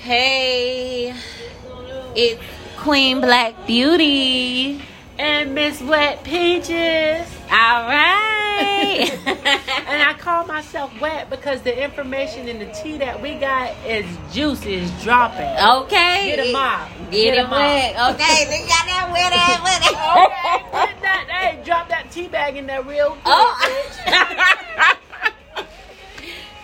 Hey, it's Queen Black Beauty. and Miss Wet Peaches. All right. And I call myself wet because the information in the tea that we got is juicy, is dropping. okay. Get 'em up. Get, Get up. wet. Okay, they got that wet ass it. Okay, get that, hey, drop that tea bag in there real oh. quick. Oh.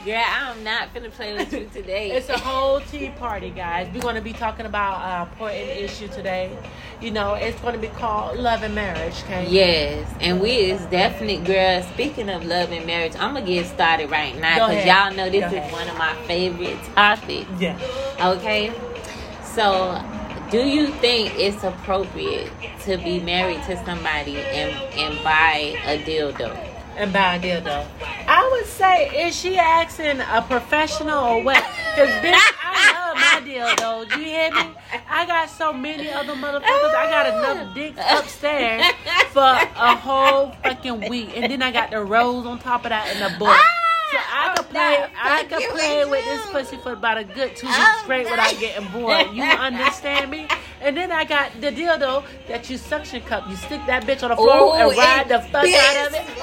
Girl, I'm not finna play with you today. It's a whole tea party, guys. We're to be talking about an important issue today. You know, it's to be called love and marriage, okay? Yes, and we is definite, girl. Speaking of love and marriage, I'm gonna get started right now because y'all know this Go is ahead. one of my favorite topics. Yeah. Okay, so do you think it's appropriate to be married to somebody and and buy a dildo? And buy a dildo. I would say, is she asking a professional or what? Because, bitch, I love my dildos. You hear me? I got so many other motherfuckers. I got enough dicks upstairs for a whole fucking week. And then I got the rose on top of that and the book. So I could play, I could play with this pussy for about a good two weeks Oh, straight without getting bored. You understand me? And then I got the dildo that you suction cup. You stick that bitch on the floor and ride the fuck out of it.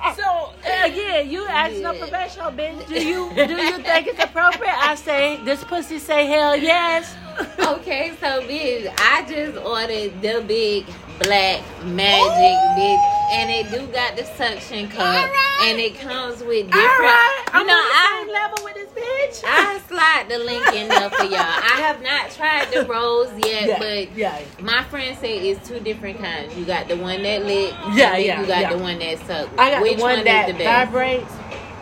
Oh, so uh, again, you asking a Yeah. professional bitch, do you do you think it's appropriate? I say this pussy say hell yes. Okay, so bitch, I just ordered the big black magic bitch, and it do got the suction cup, and it comes with different. Alright, You I'm know, on the I same level with this bitch. I slide the link in there for y'all. I have not tried the rose yet, yeah, but yeah. my friend say it's two different kinds. You got the one that lit, Yeah, and yeah, You got yeah. the one that sucks. I got Which the one, one that is the best? vibrates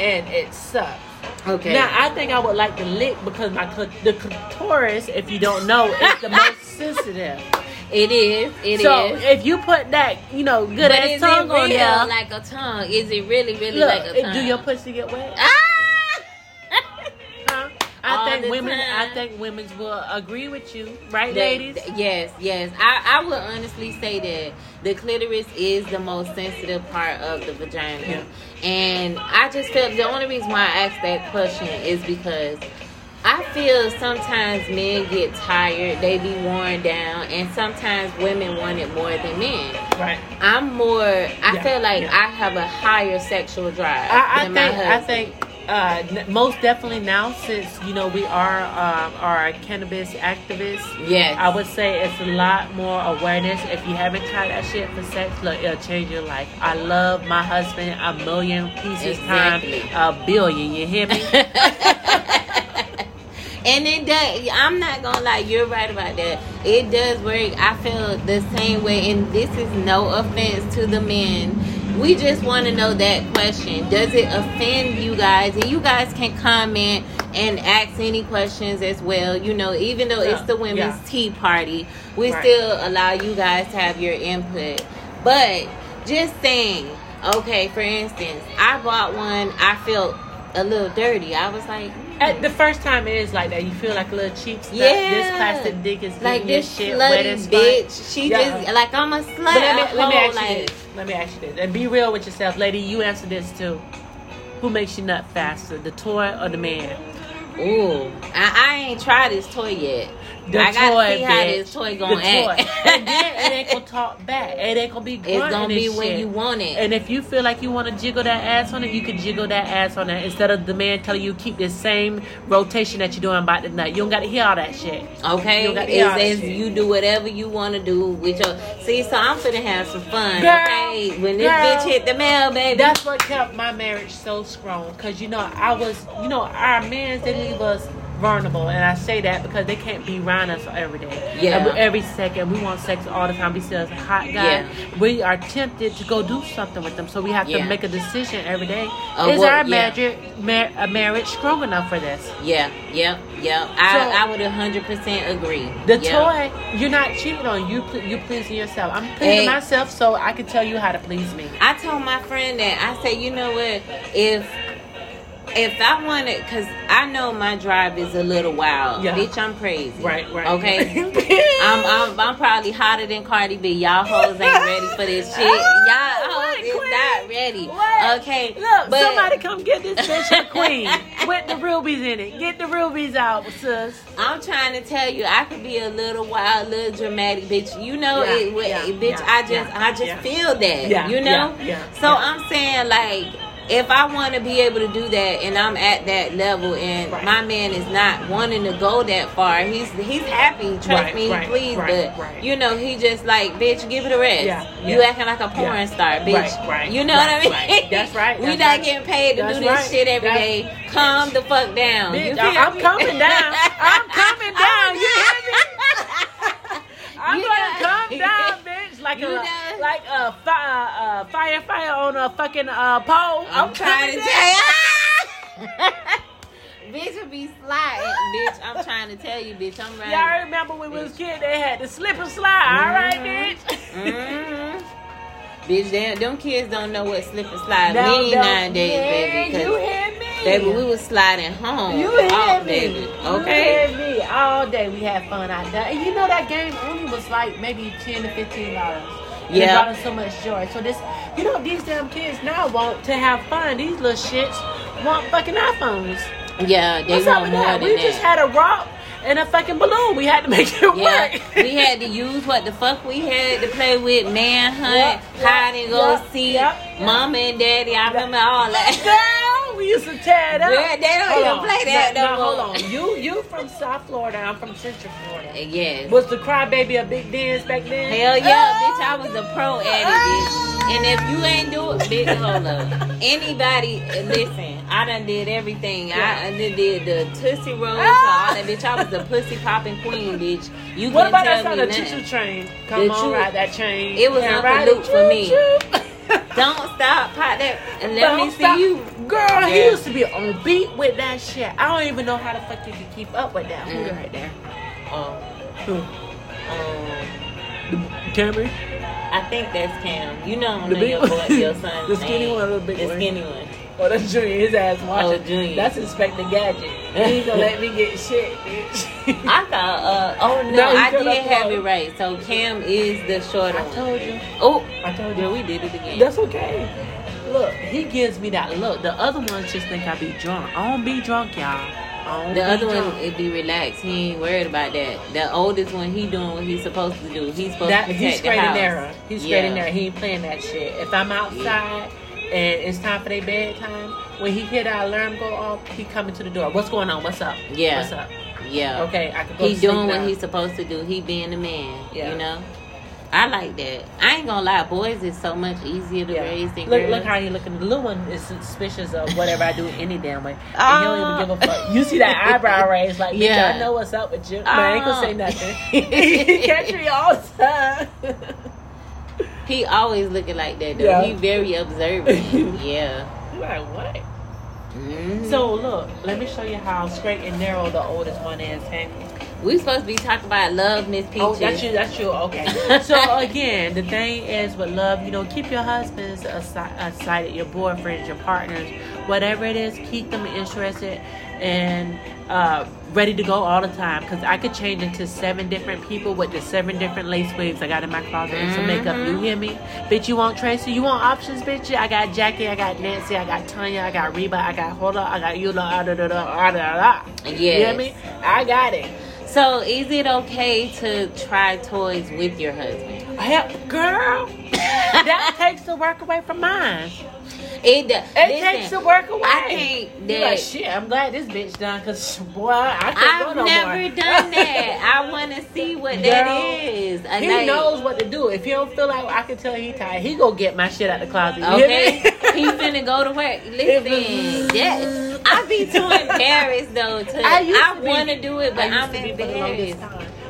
and it sucks. Okay. Now I think I would like the lick because my clit- the clitoris, if you don't know, is the most sensitive. it is. It is. so if you put that, you know, good but ass is tongue on there, like a tongue? Is it really, really look, like a tongue? do your pussy get wet? Ah! I think women. I think women will agree with you, right, That- ladies? Yes, yes. I, I would honestly say that the clitoris is the most sensitive part of the vagina. Yeah. And I just feel the only reason why I asked that question is because I feel sometimes men get tired, they be worn down, and sometimes women want it more than men. Right. I'm more, I Yeah, feel like yeah. I have a higher sexual drive. I, I than think. my I think. Uh, most definitely now, since you know we are um, are cannabis activists, Yes. I would say it's a lot more awareness. If you haven't tried that shit for sex, look, it'll change your life. I love my husband a million pieces Exactly. times a billion. You hear me? And it does. I'm not gonna lie. You're right about that. It does work. I feel the same way. And this is no offense to the men. We just want to know that question. Does it offend you guys? And you guys can comment and ask any questions as well. You know, even though it's the women's yeah. tea party, we Right. still allow you guys to have your input. But just saying, okay, for instance, I bought one. I felt a little dirty. I was like, At the first time it is like that. You feel like a little cheap stuff. Yeah. This plastic dick is like this shit wet as bitch. She Yeah. just like I'm a slut. But let me, let me ask you like, this. Let me ask you this. And be real with yourself, lady. You answer this too. Who makes you nut faster, the toy or the man? Ooh, I, I ain't tried this toy yet. The I gotta toy, see how bitch. this toy The gonna act. toy. and then it ain't gonna talk back. It ain't gonna be it's gonna be and when shit. you want it. And if you feel like you want to jiggle that ass on it, you can jiggle that ass on it instead of the man telling you keep the same rotation that you're doing about the nut. You don't got to hear all that shit. Okay, You got- it's yeah, as shit. you do whatever you want to do with your. See, so I'm finna have some fun. Girl, okay, when this girl. bitch hit the mail, baby. That's what kept my marriage so strong. Cause you know, I was, you know, our men they leave us vulnerable, and I say that because they can't be around us every day. Yeah. Every, every second, we want sex all the time. We see us hot guy. Yeah. We are tempted to go do something with them, so we have Yeah. to make a decision every day. Of Is what- our marriage, mar- a marriage strong enough for this? yeah, yeah, yeah. I, So- I would 100 percent agree. The toy, you're not cheating on you. You pleasing yourself. I'm pleasing Hey. myself, so I can tell you how to please me. I told my friend that I said, you know what, if if I wanted, cause I know my drive is a little wild, Yeah. bitch. I'm crazy. Right, right. Okay. I'm, I'm I'm probably hotter than Cardi B. Y'all hoes ain't ready for this shit. Oh, Y'all Oh, hoes is not ready. What? Okay. Look, but somebody come get this bitch a queen with the rubies in it. Get the rubies out, sis. I'm trying to tell you, I could be a little wild, little dramatic, bitch. You know Yeah, it, it- yeah, bitch. I just, I just feel that. You know. yeah, yeah, so. I'm saying like. If I want to be able to do that, and I'm at that level, and Right. my man is not wanting to go that far, he's he's happy. Trust Right, me, right, please. but you know, he just like, bitch, give it a rest. Yeah, You acting like a porn Yeah. star, bitch. Right, right, You know what I mean? right. That's right, we that's not right. getting paid to That's do this shit every That's- day. Calm the fuck down. Bitch, I'm coming down. I'm coming down. You hear me? I'm You gonna done. come down, like You a done. like a fi- uh, firefighter on a fucking uh, pole. I'm, I'm, trying to tell you. bitch will be sliding. bitch, I'm trying to tell you, bitch. I'm right. Y'all remember when we was kids? They had the slip and slide. All right, Mhm. bitch. hmm Bitch, them, them kids don't know what slip and slide No, mean no, nowadays, baby. You hear me? Baby, we was sliding home. You Oh, me? baby. Okay. You hear me? All day we had fun out there. And you know that game only was like maybe ten to fifteen dollars. It Yeah. brought us so much joy. So this, you know, these damn kids now want to have fun. These little shits want fucking iPhones. Yeah, they What's want more that? than We that. just had a rock and a fucking balloon. We had to make it yeah, work. we had to use what the fuck we had to play with manhunt, Yep, yep, hide and go yep, seek, yep, mama and daddy. I remember all that. Girl, we used to tear it up. Girl, they don't Hold even on. play that No, no no, more. hold on. You you from South Florida. I'm from Central Florida. Uh, yes. Was the crybaby a big dance back then? Hell yeah, oh, bitch! I was a pro at it, bitch. And if you ain't do it, bitch, hold up. Anybody, uh, listen, I done did everything. I, I done did the Tootsie Rolls, all ah! that, bitch. I was the pussy popping queen, bitch. You What couldn't about that tell song, me the Choo. Choo Train? Come The on, choo- ride that train. It was And Uncle ride it Luke for me. choo-choo. Don't stop, pop that, and let Don't me see stop. you. Girl, he used to be on beat with that shit. I don't even know how the fuck you can keep up with that. Who Mm. right there? Um, Who? um, Camry? I think that's Cam. You know, I don't The know big your, one. boy, your son's The skinny name. one or the big the one? skinny one. Oh, that's Junior. His ass watching. Oh, Junior. That's Inspector Gadget. He gonna let me get shit, bitch. I thought, uh, oh no, No, I did have it right. So Cam is the shorter I told you. Oh, I told yeah, you. we did it again. That's okay. Look, he gives me that look. The other ones just think I be drunk. I don't be drunk, y'all. The other one, drunk. it be relaxed. He ain't worried about that. The oldest one, he doing what he's supposed to do. He's supposed That to he's protect the straight house. and narrow. He's straight and narrow. He ain't playing that shit. If I'm outside and it's time for their bedtime, when he hear that alarm go off, he coming to the door. What's going on? What's up? Yeah. What's up? Yeah. Okay, I can go. He sleep doing what he's supposed to do. He being a man. Yeah. You know? I like that. I ain't gonna lie, boys is so much easier to Yeah. raise than Look, girls. look how he looking. The little one is suspicious of whatever I do any damn way. And he Oh. don't even give a fuck. You see that eyebrow raise? Like, yeah. I know what's up with you. Man, I ain't gonna say Oh. nothing. he catch me all time. He always looking like that though. Yeah. He very observant. yeah. I'm like, what? Mhm. So look, let me show you how straight and narrow the oldest one is, Tammy. we supposed to be talking about love, Miss Peaches. Oh, that's you. That's you. Okay. so again, the thing is with love, you know, keep your husbands aside, aside your boyfriends, your partners, whatever it is, keep them interested and uh, ready to go all the time. Because I could change into seven different people with the seven different lace waves I got in my closet and some makeup. You hear me, bitch? You want Tracy? You want options, bitch? I got Jackie, I got Nancy, I got Tanya, I got Reba, I got Hola, I got Yula, ah, da da da ah, da da. da. You hear me? I got it. So, is it okay to try toys with your husband? Girl, that takes the work away from mine. It does. It Listen, takes the work away. I think that like shit. I'm glad this bitch done, cause boy, I can't I've go no never more. done that. I want to see what that Girl, is. And He like, knows what to do. If he don't feel like I can tell he tired, he go get my shit out the closet. You Okay, he finna go to work. Listen, that I be too embarrassed though. To I I, want to do it, but I'm to be for the embarrassed.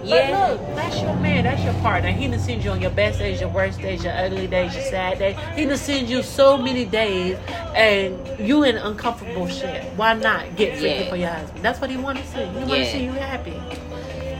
Yeah. But look, that's your man. That's your partner. He done send you on your best days, your worst days, your ugly days, your sad days. He done send you so many days, and you in uncomfortable shit. Why not get freaking Yeah. for your husband? That's what he want to see. He want to Yeah. see you happy.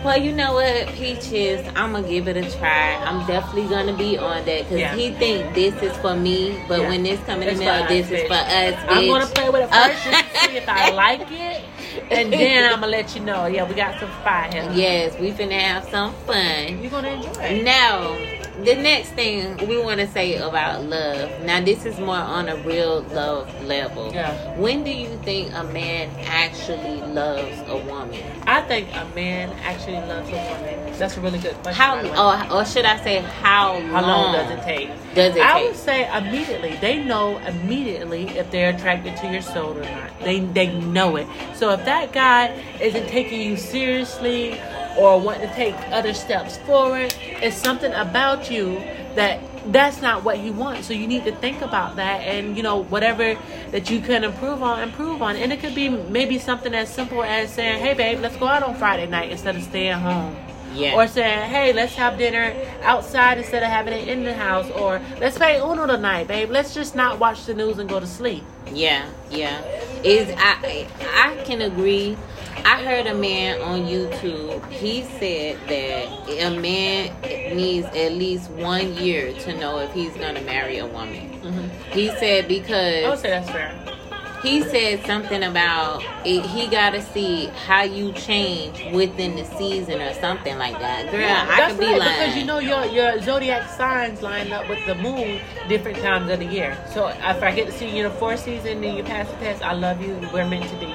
Well, you know what, Peaches, I'm gonna give it a try. I'm definitely gonna be on that because Yeah. he think this is for me, but Yeah. when oh, this coming in the mail, this is for us. I'm gonna play with it first just to see if I like it, and then I'm gonna let you know. Yeah, we got some fire here. Yes, we finna have some fun. You're gonna enjoy it. Now, the next thing we want to say about love. Now, this is more on a real love level. Yeah. When do you think a man actually loves a woman? I think a man actually loves a woman. That's a really good question. How, by the way. or, or should I say, how long, long does it take? Does it I take? would say immediately. They know immediately if they're attracted to your soul or not. They they know it. So if that guy isn't taking you seriously or wanting to take other steps forward, it's something about you that that's not what he wants. So you need to think about that and you know whatever that you can improve on, improve on. And it could be maybe something as simple as saying, "Hey babe, let's go out on Friday night instead of staying home." Yeah. Or saying, hey, let's have dinner outside instead of having it in the house. Or let's play Uno tonight, babe. Let's just not watch the news and go to sleep. Yeah, yeah. Is I I can agree. I heard a man on YouTube. He said that a man needs at least one year to know if he's gonna marry a woman. Mm-hmm. He said because I would say that's fair. he said something about it, he gotta see how you change within the season or something like that. Girl, I that's could be right, lying. because you know your your zodiac signs line up with the moon different times of the year. So if I get to see you in the fourth season, then you pass the test. I love you. We're meant to be.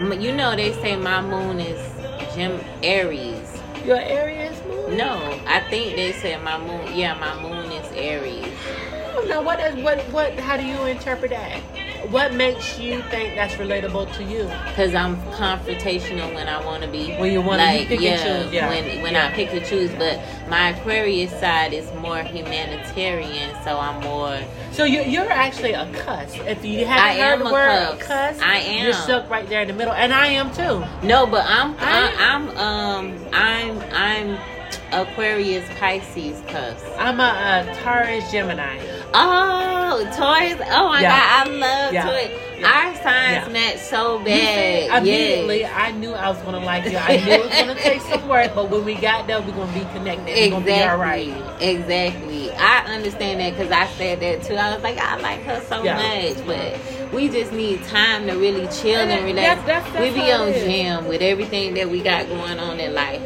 You know they say my moon is Gem Aries. Your Aries moon. No, I think they said my moon. Yeah, my moon is Aries. Oh, now what is what what? How do you interpret that? What makes you think that's relatable to you? Cause I'm confrontational when I want to be. When you you like, pick and yeah, choose, yeah. When when Yeah. I pick and choose, but my Aquarius side is more humanitarian, so I'm more. So you, you're actually a cuss. If you haven't I heard am the a word cuss. cuss, I am. You're stuck right there in the middle, and I am too. No, but I'm I I'm um I'm I'm Aquarius Pisces cuss. I'm a, a Taurus Gemini. Oh, Taurus! Oh my Yeah. god, I love Yeah. Taurus. Yeah. Our signs Yeah. match so bad. see, immediately, Yes. I knew I was gonna like you. I knew it was gonna take some work, but when we got there, we're gonna be connected. We're gonna be all right. Exactly. Exactly. I understand that because I said that too. I was like, I like her so much, but we just need time to really chill And and relax. that's- that's- we be on jam with everything that we got going on in life.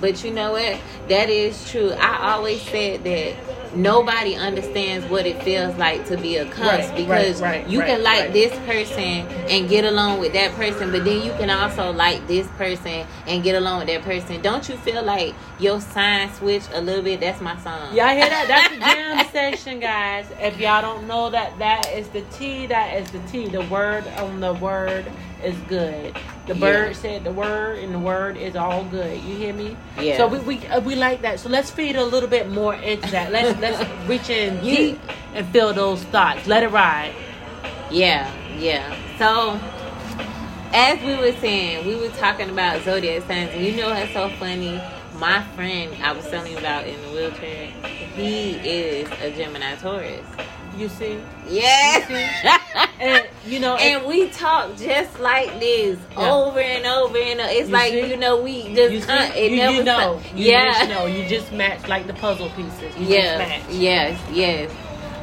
But you know what? That is true. I always said that nobody understands what it feels like to be a cuss Right, because right, right, you can like this person and get along with that person, but then you can also like this person and get along with that person. Don't you feel like your sign switch a little bit? That's my song. Y'all hear that? That's the jam section, guys. If y'all don't know that, that is the T. That is the T. The word on the word is good. The Yeah. bird said the word, and the word is all good. You hear me? Yeah. So we we, uh, we like that. So let's feed a little bit more into that. Let's let's reach in You- deep and feel those thoughts. Let it ride. Yeah, yeah. So, as we were saying, we were talking about zodiac signs, and you know what's so funny? My friend I was telling you about in the wheelchair, he is a Gemini Taurus. You see? Yes. And you know, and we talk just like this Yeah. over and over and over. It's You like see? you know we just you, see, uh, it you, never you know, you yeah just know, you just match like the puzzle pieces. You yeah yes yes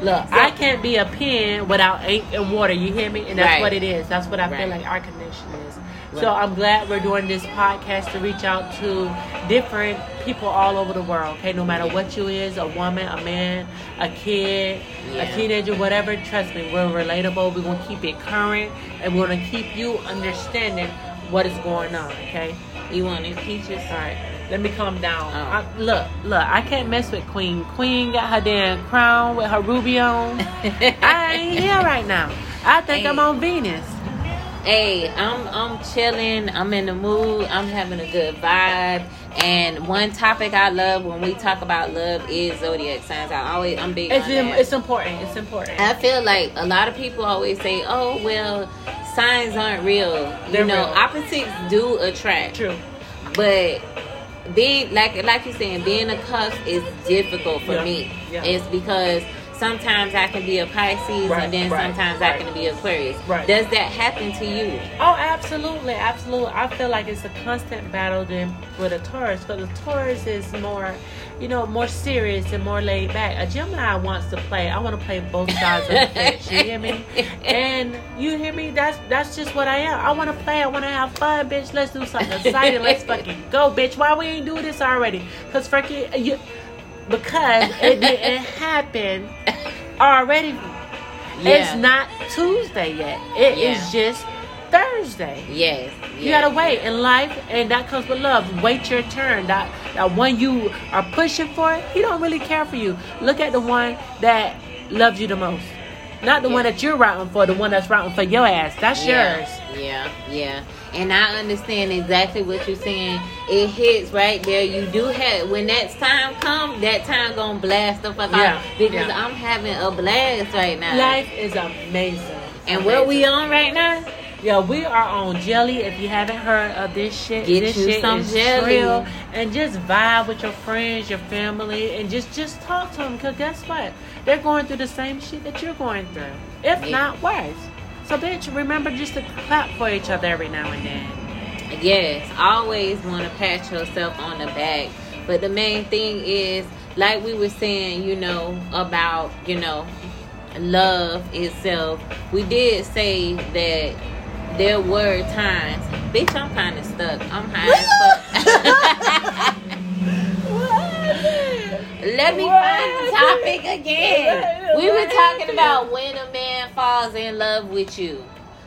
Look, I can't be a pen without ink and water. You hear me? And that's Right. what it is. That's what I feel like our connection is. Right. So I'm glad we're doing this podcast to reach out to different people all over the world. Okay, no matter what you is, a woman, a man, a kid, Yeah. a teenager, whatever. Trust me, we're relatable. We're gonna keep it current, and we're gonna keep you understanding what is going on. Okay. you wanted peaches All right, let me calm down. Oh. I, look, look, I can't mess with Queen. Queen got her damn crown with her ruby on. I ain't here right now. I think I'm on Venus. Hey, I'm I'm chilling. I'm in the mood. I'm having a good vibe. And one topic I love when we talk about love is zodiac signs. I always I'm big It's on im- it's important. It's important. I feel like a lot of people always say, "Oh, well, signs aren't real." You They're know, real. opposites do attract. True. But being like like you're saying, being a cuss is difficult for Yeah. me. Yeah. It's because sometimes I can be a Pisces Right, and then right, sometimes right. I can be Aquarius. Right. Does that happen to you? Oh, absolutely, absolutely. I feel like it's a constant battle than with a Taurus, because the Taurus is more, you know, more serious and more laid back. A Gemini wants to play. I want to play both sides of the fence. You hear me? And you hear me? That's that's just what I am. I want to play. I want to have fun, bitch. Let's do something exciting. Let's fucking go, bitch. Why we ain't do this already? Cause fucking you, because it didn't happen already. It's not Tuesday yet. It is Yeah. just Thursday. Yes. You gotta wait in life, and that comes with love. Wait your turn. That that one you are pushing for, he don't really care for you. Look at the one that loves you the most, not the one that you're routing for. The one that's routing for your ass. That's yeah, yours. Yeah, yeah. And I understand exactly what you're saying. It hits right there. You do have when that time come, that time gonna blast the fuck Yeah, out because yeah. I'm having a blast right now. Life is amazing. and what we on right now? Yeah, we are on jelly. If you haven't heard of this shit, Get this you shit some jelly. real. And just vibe with your friends, your family, and just just talk to them. Cause guess what? They're going through the same shit that you're going through, if Yeah. not worse. So bitch, remember just to clap for each other every now and then. Yes, always want to pat yourself on the back. But the main thing is, like we were saying, you know, about, you know, love itself. We did say that there were times, bitch, I'm kind of stuck. I'm high as fuck. Let me find the topic again. We were talking about when a man falls in love with you.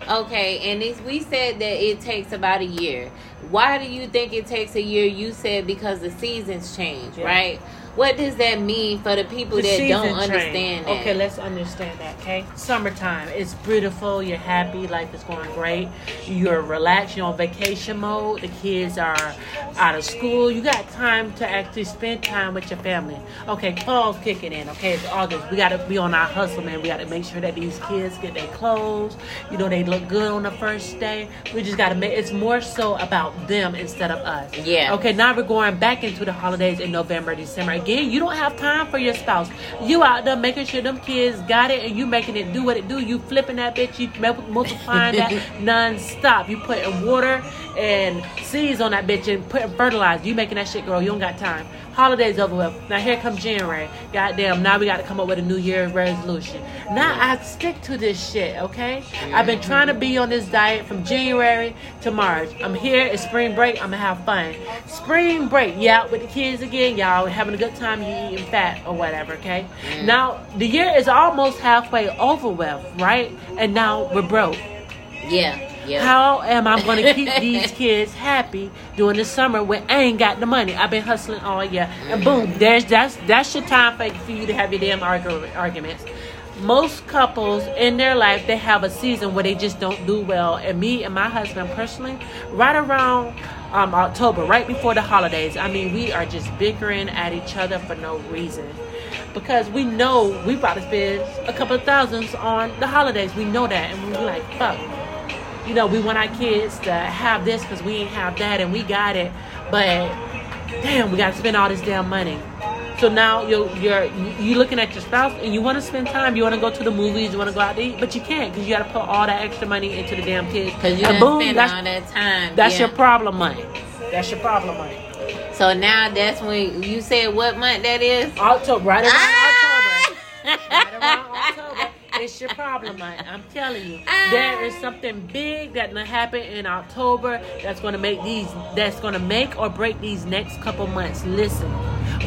Okay, and it's, we said that it takes about a year. Why do you think it takes a year? You said because the seasons change, Yeah. right? What does that mean for the people The that don't understand that? Okay, let's understand that. Okay, summertime. It's beautiful. You're happy. Life is going great. You're relaxed. You're on vacation mode. The kids are out of school. You got time to actually spend time with your family. Okay, fall's kicking in. Okay, it's August. We got to be on our hustle, man. We got to make sure that these kids get their clothes. You know, they look good on the first day. We just got to make. It's more so about them instead of us. Yeah. Okay, now we're going back into the holidays in November, December. Again, you don't have time for your spouse. You out there making sure them kids got it and you making it do what it do. You flipping that bitch, you multiplying that non-stop. You putting water and seeds on that bitch and putting fertilizer. You making that shit grow. You don't got time. Holidays over with. Now here comes January. Goddamn, now we got to come up with a New Year's resolution. Now I stick to this shit, okay? I've been trying to be on this diet from January to March. I'm here. It's spring break. I'm gonna have fun. Spring break. You out with the kids again. Y'all having a good time. You eating fat or whatever, okay? Mm. Now the year is almost halfway over with, right? And now we're broke. yeah, yeah. How am I going to keep these kids happy during the summer when I ain't got the money? I've been hustling all year, and boom, there's that's that's your time for, for you to have your damn argu- arguments. Most couples in their life they have a season where they just don't do well, and me and my husband personally, right around um, October, right before the holidays, I mean, we are just bickering at each other for no reason. Because we know we about to spend a couple of thousands on the holidays. We know that. And we're like, fuck you know, we want our kids to have this because we ain't have that and we got it. But damn, we got to spend all this damn money. So now you're you're you looking at your spouse and you want to spend time. You want to go to the movies. You want to go out to eat, but you can't because you got to put all that extra money into the damn kids. Because you and boom, spent that's all that time. that's yeah. your problem money. That's your problem money. So now that's when you said what month that is? October, right around Ah! October. right around October. It's your problem, man. I'm telling you, Ah. there is something big that gonna happen in October that's gonna make these, that's gonna make or break these next couple months. Listen,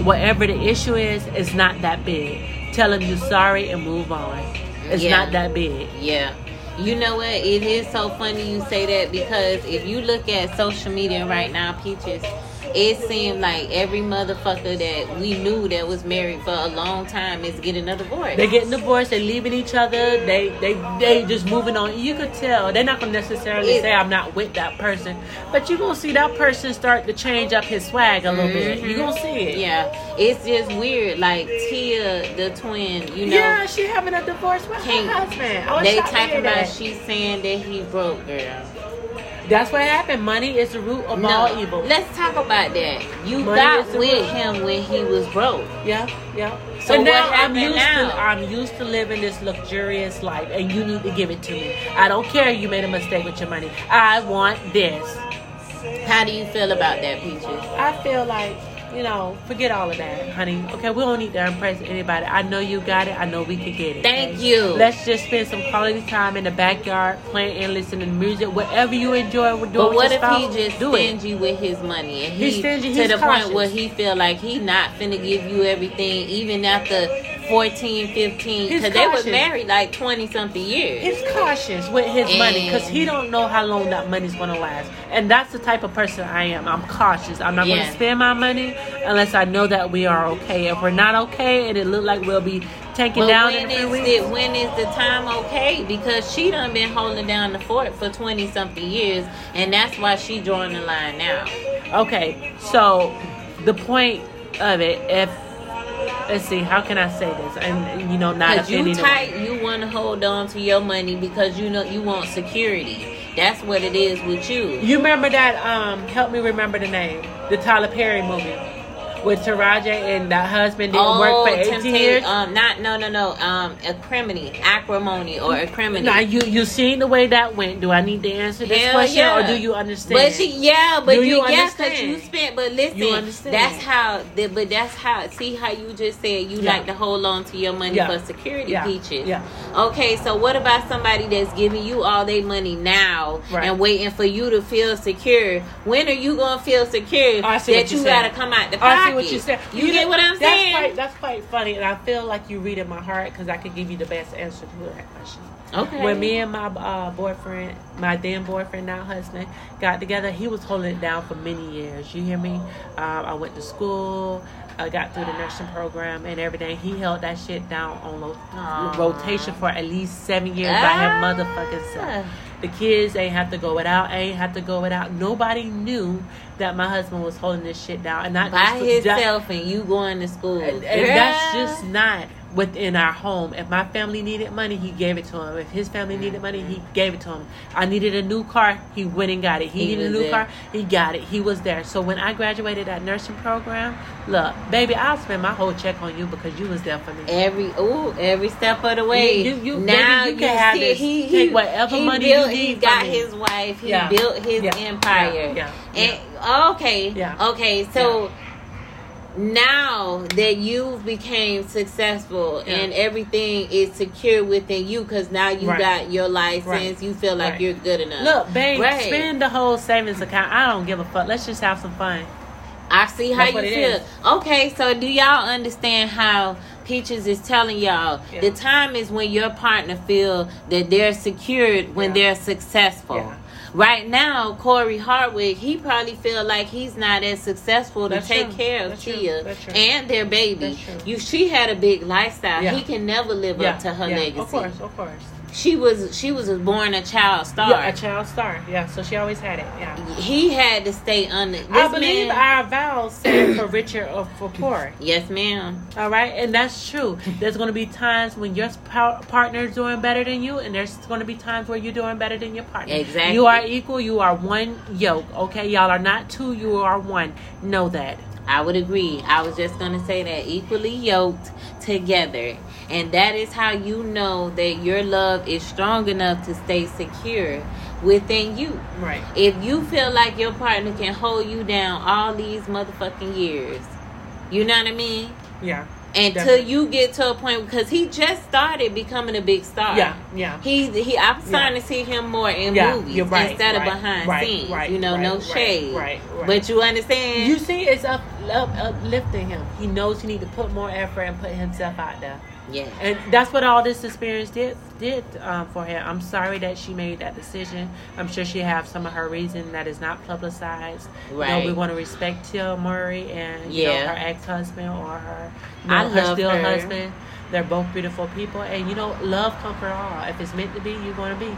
whatever the issue is, it's not that big. Tell them you're sorry and move on. It's Yeah. not that big. Yeah. You know what? It is so funny you say that because if you look at social media right now, Peaches, it seemed like every motherfucker that we knew that was married for a long time is getting a divorce. They're getting divorced. They're leaving each other. They they they just moving on. You could tell they're not gonna necessarily It- say I'm not with that person, but you gonna see that person start to change up his swag a little bit. You gonna see it. yeah, it's just weird. Like Tia, the twin, you know, yeah, she having a divorce with her husband. They talking about that. she's saying that he broke, girl. That's what happened. Money is the root of all evil. Let's talk about that. You Money got with him when he was broke. Yeah, yeah. So now I'm used now? to I'm used to living this luxurious life, and you need to give it to me. I don't care you made a mistake with your money. I want this. How do you feel about that, Peaches? I feel like you know, forget all of that, honey. Okay, we don't need to impress anybody. I know you got it. I know we can get it. Thank okay? you. Let's just spend some quality time in the backyard, playing and listening to music, whatever you enjoy. Doing But what if he just do it. stingy with his money and He's he stingy, to he's the cautious. point where he feel like he not finna give you everything even after 14, 15 because they was cautious. married like 20 something years. He's cautious with his money because he don't know how long that money's gonna last, and that's the type of person I am. I'm cautious. I'm not Yeah. gonna spend my money unless I know that we are okay. If we're not okay, and it look like we'll be taken But down when in a few is weeks, it, when is the time okay? Because she done been holding down the fort for 20 something years and that's why she drawing the line now. Okay, so the point of it, if let's see, how can I say this, and you know, not Cause you tight, you want to hold on to your money because you know you want security. That's what it is with you. You remember that? Um, help me remember the name, the Tyler Perry movie with Taraji and that husband didn't work for 18 temptation- years. Oh, Um, not no no no. Um, acrimony, acrimony, or acrimony. Now you you seen the way that went. Do I need to answer this Hell question, yeah. or do you understand? But she, yeah, but Do you, you yeah, cause you spent. But listen, You understand. that's how. The, but that's how. See how you just said you Yeah. like to hold on to your money Yeah. for security, Yeah. peaches. Yeah. Okay, so what about somebody that's giving you all their money now Right. and waiting for you to feel secure? When are you gonna feel secure that you you're gotta come out the pocket? What you said. You, get what I'm that's saying? Quite, that's quite funny, and I feel like you read in my heart because I could give you the best answer to that question. okay. When me and my uh, boyfriend, my then boyfriend, now husband, got together, he was holding it down for many years. You hear me? Um, I went to school. I got through the nursing program and everything. He held that shit down on lo- rotation for at least seven years by his Ah. motherfucking self. The kids ain't have to go without. Ain't have to go without. Nobody knew that my husband was holding this shit down, and not by just that- himself and you going to school. and, and that's just not within our home. If my family needed money, he gave it to him. If his family needed money, he mm-hmm. gave it to him. I needed a new car, he went and got it. He, He needed a new there. car, he got it. He was there. So when I graduated that nursing program, look, baby, I'll spend my whole check on you because you was there for me. Every ooh, every step of the way. You- you- now baby, you can have see this. he Take he whatever he money you need He got me. his wife. He Yeah. built his Yeah. empire. Yeah. Yeah. And okay, Yeah. okay. So now that you've became successful Yeah. and everything is secure within you, because now you Right. got your license, Right. you feel like Right. you're good enough. Look, babe, spend the whole savings account. I don't give a fuck. Let's just have some fun. I see how That's you feel. is. Okay, so do y'all understand how Peaches is telling y'all Yeah. the time is when your partner feel that they're secured when Yeah. they're successful. Right now, Cory Hardrict, he probably feel like he's not as successful to That's take true. care of That's and their baby. You, she had a big lifestyle. Yeah. He can never live Yeah, up to her yeah, legacy. Of course, of course. She was she was born a child star. Yeah, a child star. Yeah, so she always had it. Yeah. he had to stay under. This I believe man, our vows stand for richer or for poor. yes, ma'am. All right, and that's true. There's going to be times when your partner's doing better than you, and there's going to be times where you're doing better than your partner. Exactly. You are equal. You are one yoke. Okay, y'all are not two. You are one. Know that. I would agree. I was just going to say that equally yoked together. And that is how you know that your love is strong enough to stay secure within you. Right. If you feel like your partner can hold you down all these motherfucking years, you know what I mean? Yeah. Until you get to a point because he just started becoming a big star. Yeah. Yeah. He he. I'm starting to see him more in Yeah, movies right, instead right, of behind right, scenes. right, you know, no shade. right, right. But you understand? You see, it's up, up uplifting him. He knows he need to put more effort and put himself out there. Yeah. And that's what all this experience did did um, for her. I'm sorry that she made that decision. I'm sure she have some of her reason that is not publicized. You know, Right. we want to respect Tia Mowry and you Yeah. know, her ex husband or her, you I know, her love still her. husband. They're both beautiful people, and you know, love comfort all. If it's meant to be, you're going to be.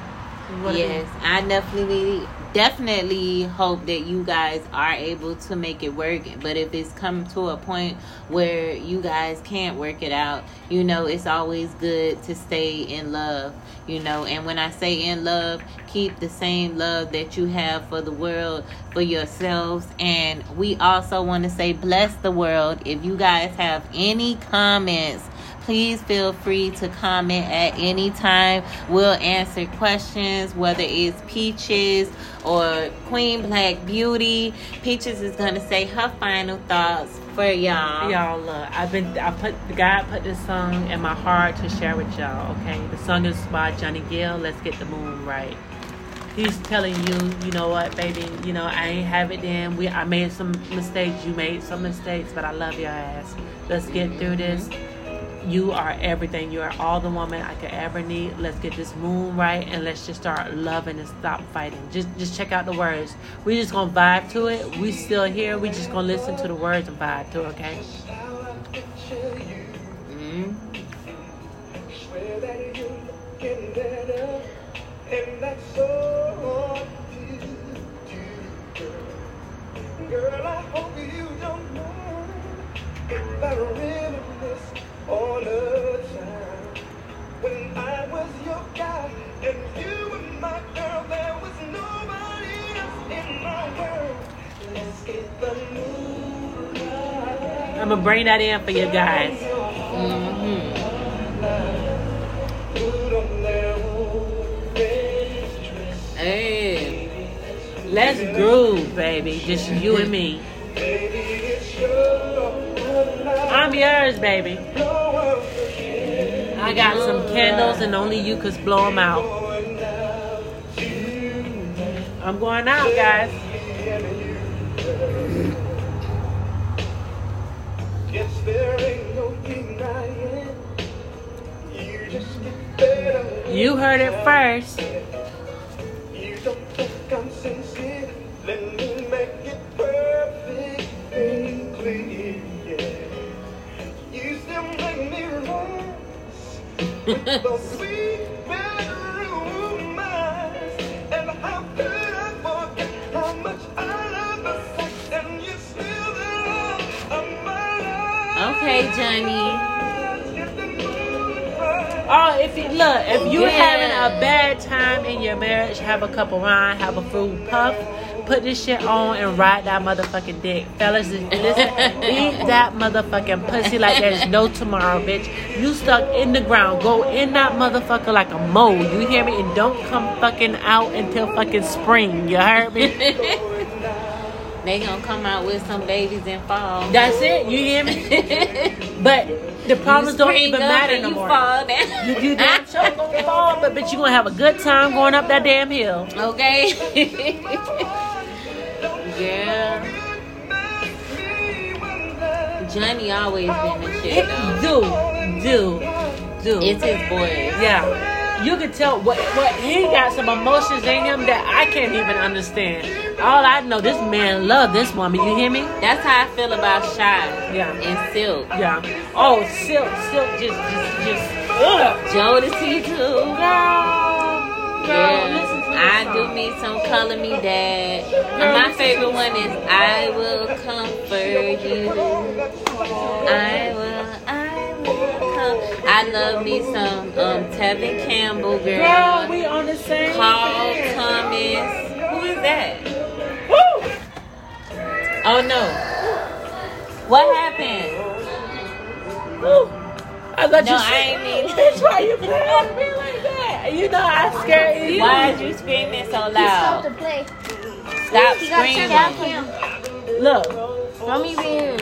Yes, I definitely definitely hope that you guys are able to make it work. But if it's come to a point where you guys can't work it out, you know, it's always good to stay in love, you know. And when I say in love, keep the same love that you have for the world, for yourselves. And we also want to say bless the world. If you guys have any comments, please feel free to comment at any time. We'll answer questions, whether it's Peaches or Queen Black Beauty. Peaches is gonna say her final thoughts for y'all. Y'all, look, I've been, I put, God put this song in my heart to share with y'all, okay? The song is by Johnny Gill, Let's Get the Mood Right. He's telling you, you know what, baby, you know, I ain't have it then. We, I made some mistakes, you made some mistakes, but I love your ass. Let's get through this. You are everything. You are all the woman I could ever need. Let's get this moon right and let's just start loving and stop fighting. Just just check out the words. We just gonna vibe to it. We still here. We just gonna listen to the words and vibe to it, okay? Mm. Do. Girl, I hope you don't mind if I reminisce on a time when I was your guy and you were my girl. There was nobody else in my world. Let's get the mood right. I'm gonna bring that in for you guys. hmm Put on their own best dress. Hey. Let's groove, baby. Just you and me. I'm yours, baby. I got some candles and only you could blow them out. I'm going out, guys. Yes, there ain't no denying. You just get better. You heard it first. Okay, Johnny. Get the mood right. Oh, if you look, if you Yeah. having a bad time in your marriage, have a cup of wine, have a fruit puff, put this shit on and ride that motherfucking dick. Fellas, listen, eat that motherfucking pussy like there's no tomorrow, bitch. You stuck in the ground. Go in that motherfucker like a mole. You hear me? And don't come fucking out until fucking spring. You heard me? They gonna come out with some babies in fall. That's it. You hear me? But the problems don't even matter no you more. fall down. You, you damn sure gonna fall, but bitch, you gonna have a good time going up that damn hill. Okay. Girl. Johnny always been the shit though. Do, do, do. It's his voice. yeah. You can tell what what he got some emotions in him that I can't even understand. All I know, this man love this woman. You hear me? That's how I feel about Shai Yeah. and Silk. Yeah. Oh, silk, silk, just, just, just. Ugh. Jodeci too. Girl, girl, listen to this I do me some Color Me Badd. And my favorite one is I will comfort you. I will, I will come. I love me some um Tevin Campbell Girl, girl. we on the same. Carl. Thomas. Who is that? Woo! Oh no. What happened? Woo! I thought No, you I said, ain't mean Bitch, why you playing me like that? You know I scared you. Why is you screaming so loud? Stop loud? to play. Stop He got turned down screaming. him. Look, Mommy being